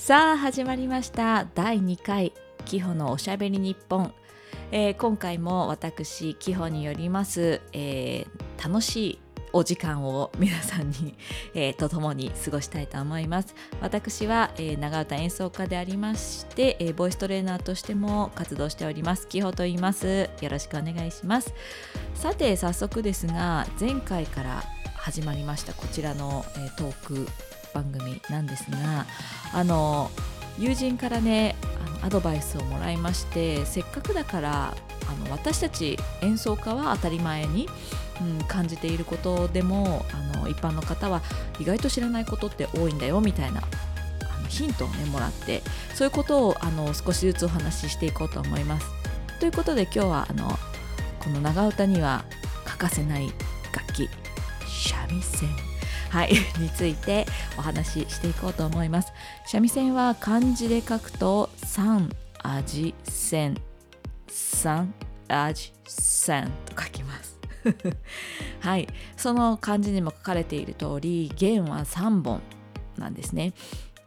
さあ始まりました。第2回キホのおしゃべり日本、えー、今回も私キホによります、えー、楽しいお時間を皆さんに、えー、と共に過ごしたいと思います。私は、えー、長唄演奏家でありまして、えー、ボイストレーナーとしても活動しております。キホと言います。よろしくお願いします。さて早速ですが前回から始まりましたこちらの、えー、トーク。番組なんですがあの友人からねあのアドバイスをもらいましてせっかくだからあの私たち演奏家は当たり前に、うん、感じていることでもあの一般の方は意外と知らないことって多いんだよみたいなあのヒントをねもらってそういうことをあの少しずつお話ししていこうと思います。ということで今日はあのこの長唄には欠かせない楽器三味線はい、についてお話ししていこうと思います。三味線は漢字で書くと三味線三味線と書きます。はい、その漢字にも書かれている通り弦は3本なんですね。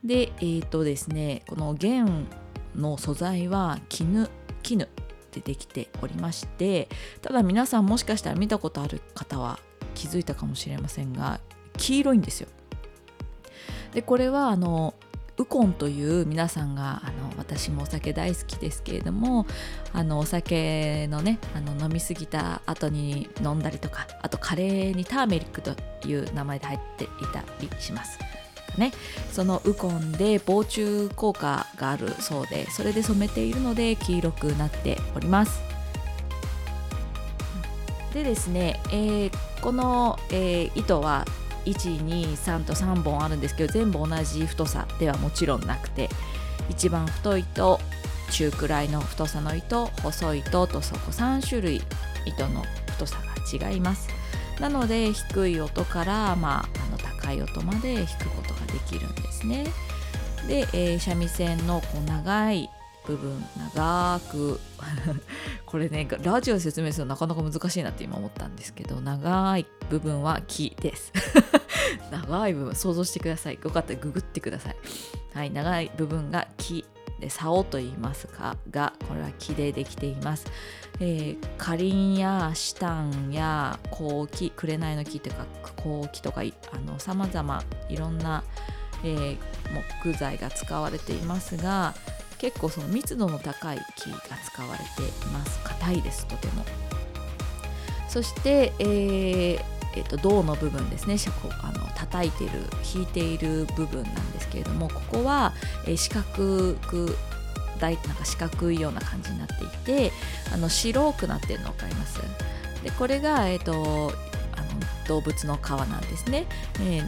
で、えーとですね、この弦の素材は絹絹でできておりましてただ皆さんもしかしたら見たことある方は気づいたかもしれませんが黄色いんですよ。でこれはあのウコンという皆さんがあの私もお酒大好きですけれどもあのお酒のねあの飲み過ぎた後に飲んだりとかあとカレーにターメリックという名前で入っていたりします。ね、そのウコンで防虫効果があるそうでそれで染めているので黄色くなっておりますでですね、えー、この、えー、糸は123と3本あるんですけど全部同じ太さではもちろんなくて一番太いと中くらいの太さの糸細い糸とそこ3種類糸の太さが違います。なので低い音から、まあ、あの高い音まで弾くことができるんですね。で、えー、三味線のこう長い部分長く これねラジオで説明するのなかなか難しいなって今思ったんですけど長い部分は木です。長い部分想像してください。よかったらググってください。はい長い部分が木で竿と言いますかがこれは木でできています、えー、かりんやシタンやコウキ紅の木というかコウキとかさまざまいろんな、えー、木材が使われていますが結構その密度の高い木が使われています。硬いですとても。そして、えーえーと、銅の部分ですね。あの叩いてる引いている部分なんですけれどもここは、えー、四角くなんか四角いような感じになっていてあの白くなってるの分かります？でこれが、えーと、あの動物の皮なんですね、えー、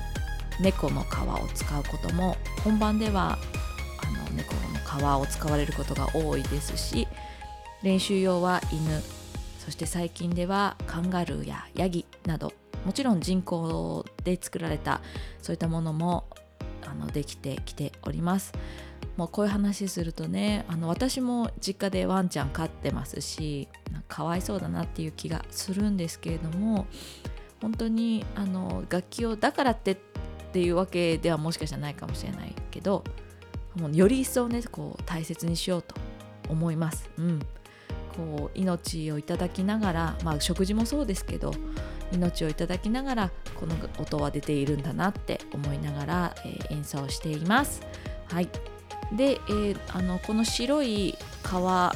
猫の皮を使うことも本番では猫の皮を使われることが多いですし練習用は犬そして最近ではカンガルーやヤギなどもちろん人工で作られたそういったものもあのできてきております。もうこういう話するとねあの私も実家でワンちゃん飼ってますしかわいそうだなっていう気がするんですけれども本当にあの楽器をだからってっていうわけではもしかしたらないかもしれないけどもうより一層ねこう大切にしようと思います。うん、こう命をいただきながら、まあ、食事もそうですけど命をいただきながらこの音は出ているんだなって思いながら、えー、演奏しています。はいで、えー、あのこの白い皮は、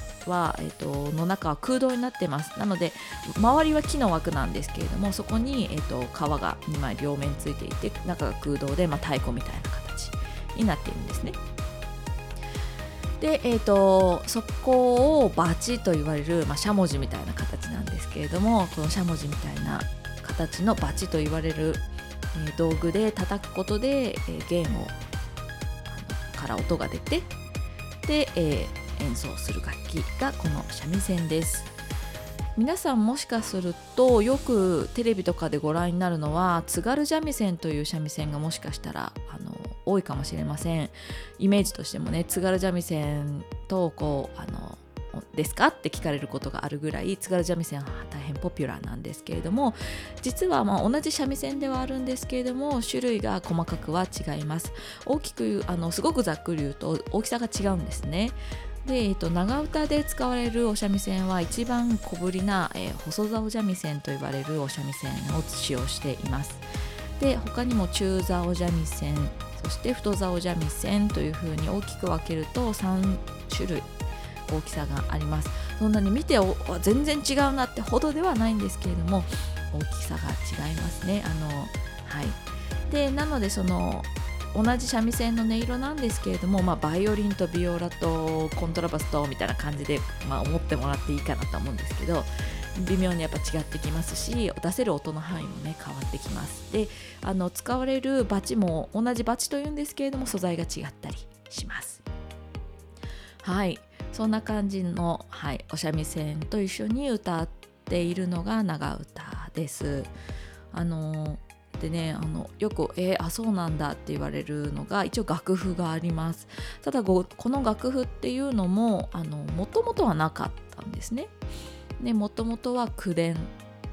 えーと、の中は空洞になってますなので周りは木の枠なんですけれどもそこに、えーと、と皮が2枚両面ついていて中が空洞で、まあ、太鼓みたいな形になっているんですね。で、えーと、そこをバチと言われる、ま、しゃもじみたいな形なんですけれどもこのしゃもじみたいな形のバチと言われる、えー、道具で叩くことで、えー、弦をから音が出てで、えー、演奏する楽器がこの三味線です。皆さんもしかするとよくテレビとかでご覧になるのは津軽三味線という三味線がもしかしたらあの多いかもしれません。イメージとしてもね津軽三味線とこうあのですかって聞かれることがあるぐらい津軽三味線は大変ポピュラーなんですけれども実はまあ同じ三味線ではあるんですけれども種類が細かくは違います。大きくあのすごくざっくり言うと大きさが違うんですね。で、えっと、長唄で使われるお三味線は一番小ぶりな、えー、細竿三味線と呼ばれるお三味線を使用しています。で他にも中竿三味線そして太竿三味線というふうに大きく分けると3種類大きさがあります。そんなに見て全然違うなってほどではないんですけれども大きさが違いますね。あのはい。でなのでその同じ三味線の音色なんですけれども、まあ、バイオリンとビオラとコントラバスとみたいな感じで、まあ、思ってもらっていいかなと思うんですけど微妙にやっぱ違ってきますし出せる音の範囲もね変わってきます。であの使われるバチも同じバチというんですけれども素材が違ったりします。はい。そんな感じの、はい、お三味線と一緒に歌っているのが長唄です。あのでねあのよく「えー、あそうなんだ」って言われるのが一応楽譜があります。ただこの楽譜っていうのももともとはなかったんですね。もともとは口伝っ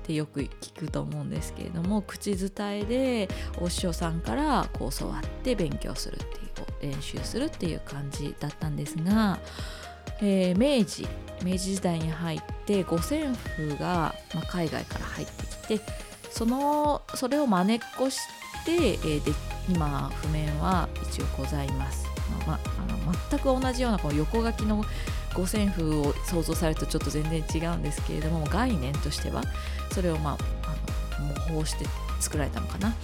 てよく聞くと思うんですけれども口伝えでお師匠さんからこう教わって勉強するっていう練習するっていう感じだったんですがえー、明治明治時代に入って五線譜が、まあ、海外から入ってきてそのそれを真似っこして、えー、で今譜面は一応ございます。まあ、あの全く同じようなこの横書きの五線譜を想像されるとちょっと全然違うんですけれども概念としてはそれを、まあ、あの模倣して作られたのかな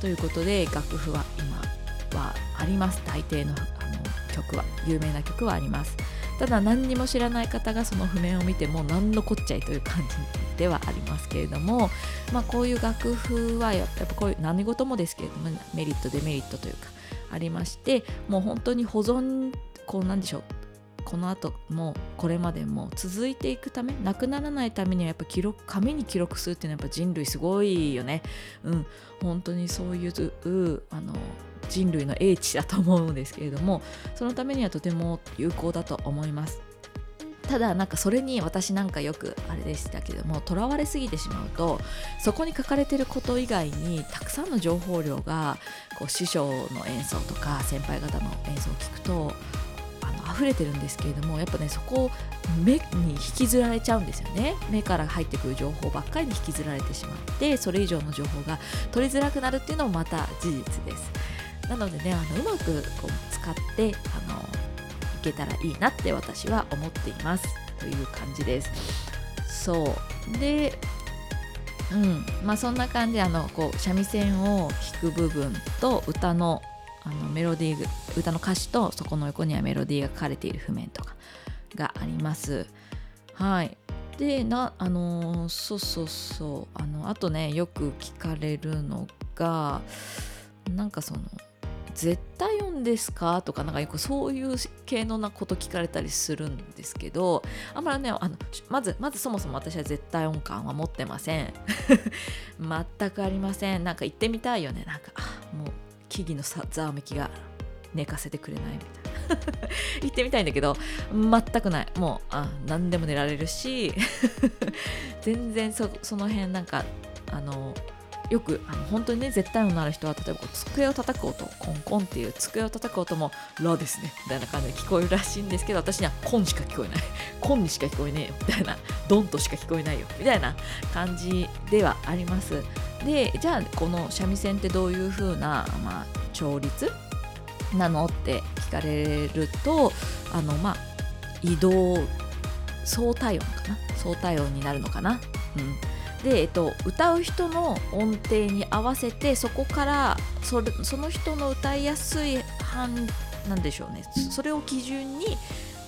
ということで楽譜は今はあります大抵のあの曲は有名な曲はあります。ただ何にも知らない方がその譜面を見ても何のこっちゃいという感じではありますけれども、まあ、こういう楽譜はやっぱこういう何事もですけれどもメリットデメリットというかありましてもう本当に保存こうなんでしょうこの後もこれまでも続いていくためなくならないためにはやっぱ記録紙に記録するっていうのはやっぱ人類すごいよね。うん。本当にそういうあの人類の英知だと思うんですけれどもそのためにはとても有効だと思います。ただなんかそれに私なんかよくあれでしたけどもとらわれすぎてしまうとそこに書かれてること以外にたくさんの情報量がこう師匠の演奏とか先輩方の演奏を聞くとあの溢れてるんですけれどもやっぱねそこを目に引きずられちゃうんですよね。目から入ってくる情報ばっかりに引きずられてしまってそれ以上の情報が取りづらくなるっていうのもまた事実です。なのでねあのうまくこう使ってあのいけたらいいなって私は思っています。という感じです。そう。でうん。まあそんな感じであのこう三味線を弾く部分と歌のあのメロディー歌の歌詞とそこの横にはメロディーが書かれている譜面とかがあります。はい。でなあの、そうそうそう。あのあとねよく聞かれるのがなんかその絶対音ですか？とかなんかよくそういう系のなこと聞かれたりするんですけどあんまりねあのまずまずそもそも私は絶対音感は持ってません。全くありません。なんか行ってみたいよね。なんかあもう木々のさざわめきが寝かせてくれないみたいな。行ってみたいんだけど全くない。もうあ何でも寝られるし。全然その辺なんかあのよくあの本当にね絶対音のある人は例えば机を叩く音コンコンっていう机を叩く音も「ラ」ですねみたいな感じで聞こえるらしいんですけど私には「コン」しか聞こえない「コン」にしか聞こえねえよみたいな「ドン」としか聞こえないよ。みたいな感じではあります。でじゃあこの三味線ってどういう風な、まあ、調律？なのって聞かれるとあのまあ移動相対音かな相対音になるのかな？うん。で、えっと、歌う人の音程に合わせてそこからそれその人の歌いやすい範なんでしょうね。それを基準に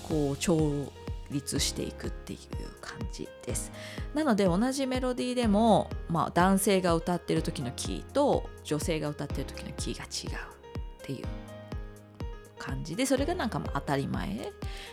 こう調律していくっていう感じです。なので同じメロディーでも、まあ、男性が歌ってる時のキーと女性が歌ってる時のキーが違うっていう感じでそれがなんか当たり前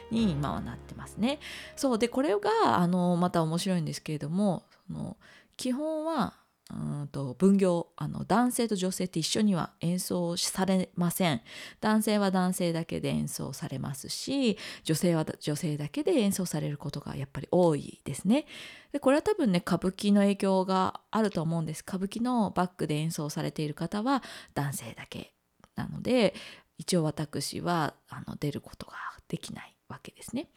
に今はなってますね。そう。でこれがあのまた面白いんですけれどもその基本はうんと分業あの男性と女性って一緒には演奏されません。男性は男性だけで演奏されますし女性は女性だけで演奏されることがやっぱり多いですね。でこれは多分ね歌舞伎の影響があると思うんです。歌舞伎のバックで演奏されている方は男性だけなので一応私はあの出ることができないわけですね。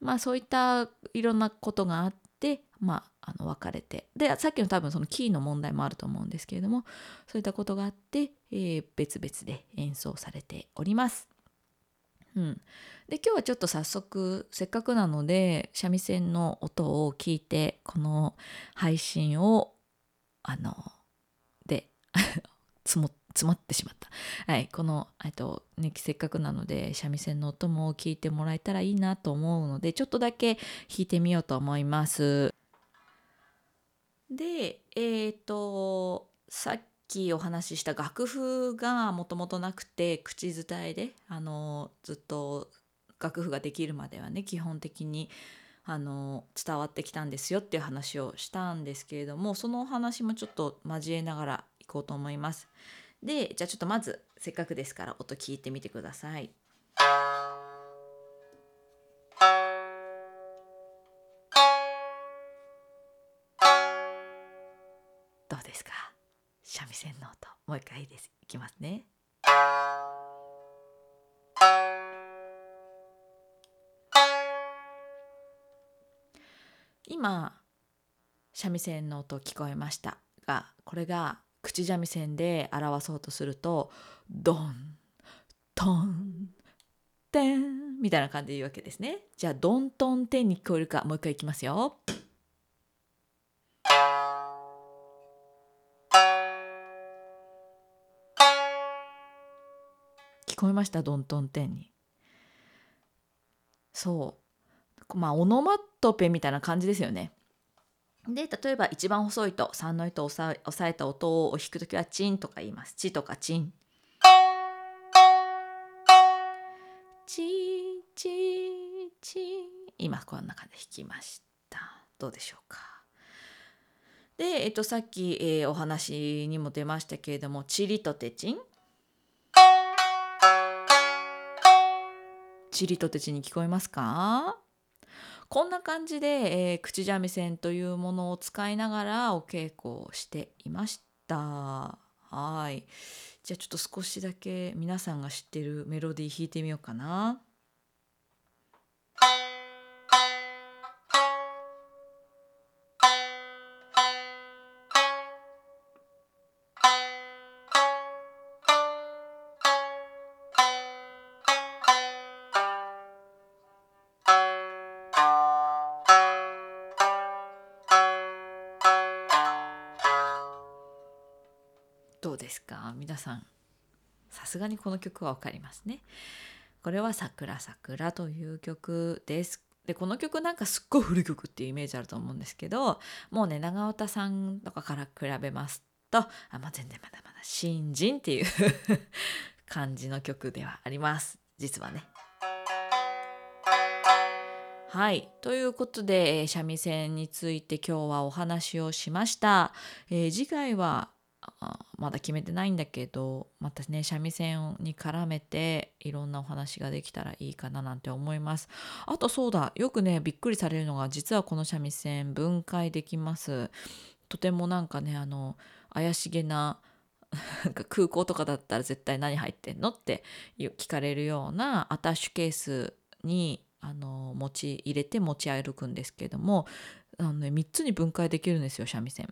まあそういったいろんなことがあってまああの別れてでさっきの多分そのキーの問題もあると思うんですけれどもそういったことがあって、えー、別々で演奏されております。うん、で今日はちょっと早速せっかくなので三味線の音を聞いてこの配信をあので 積も詰まってしまった。はい、この、と、ね、せっかくなので三味線の音も聞いてもらえたらいいなと思うのでちょっとだけ弾いてみようと思います。でえっ、ー、とさっきお話しした楽譜がもともとなくて口伝えであのずっと楽譜ができるまではね基本的にあの伝わってきたんですよっていう話をしたんですけれどもそのお話もちょっと交えながらいこうと思います。でじゃあちょっとまずせっかくですから音聞いてみてください。ですか？三味線の音もう一回いいですいきますね。今三味線の音聞こえましたがこれが口三味線で表そうとするとドントンテンみたいな感じで言うわけですね。じゃあドントンテンに聞こえるかもう一回いきますよ。聞こえました？ドントンテンに。そうまあオノマトペみたいな感じですよね。で例えば一番細いと3の糸を押さえた音を弾くときはチンとか言います。チとかチン。チチチ今こんな感じで弾きました。どうでしょうか。で、えっと、さっき、えー、お話にも出ましたけれども「チリとテチン」「チリとてち」に聞こえますか？こんな感じで、えー、口三味線というものを使いながらお稽古をしていました。はい。じゃあちょっと少しだけ皆さんが知ってるメロディー弾いてみようかな。どうですか？皆さんさすがにこの曲は分かりますねこれは「さくらさくら」という曲ですでこの曲なんかすっごい古い曲っていうイメージあると思うんですけどもうね長尾さんとかから比べますとあ、まあ、全然まだまだ新人っていう 感じの曲ではあります実はね。はい。ということで、三味線について今日はお話をしました。えー、次回はまだ決めてないんだけどまたね三味線に絡めていろんなお話ができたらいいかななんて思いますあとそうだよくねびっくりされるのが実はこの三味線分解できますとてもなんかねあの怪しげななんか空港とかだったら絶対何入ってんのって聞かれるようなアタッシュケースにあの持ち入れて持ち歩くんですけどもあの、ね、3つに分解できるんですよ三味線。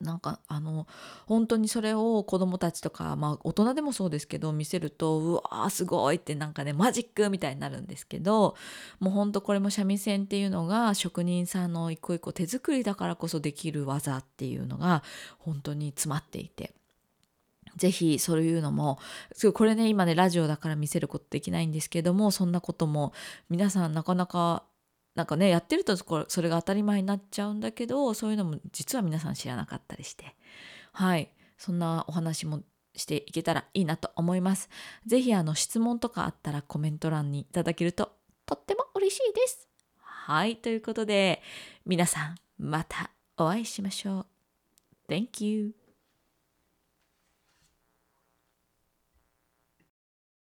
なんかあの本当にそれを子どもたちとか、まあ、大人でもそうですけど見せるとうわーすごいってなんかねマジックみたいになるんですけどもう本当これも三味線っていうのが職人さんの一個一個手作りだからこそできる技っていうのが本当に詰まっていて。ぜひそういうのもこれね今ねラジオだから見せることできないんですけどもそんなことも皆さんなかなかなんかねやってるとそれが当たり前になっちゃうんだけどそういうのも実は皆さん知らなかったりしてはいそんなお話もしていけたらいいなと思います。是非あの質問とかあったらコメント欄にいただけるととっても嬉しいです。はいということで皆さんまたお会いしましょう。Thank you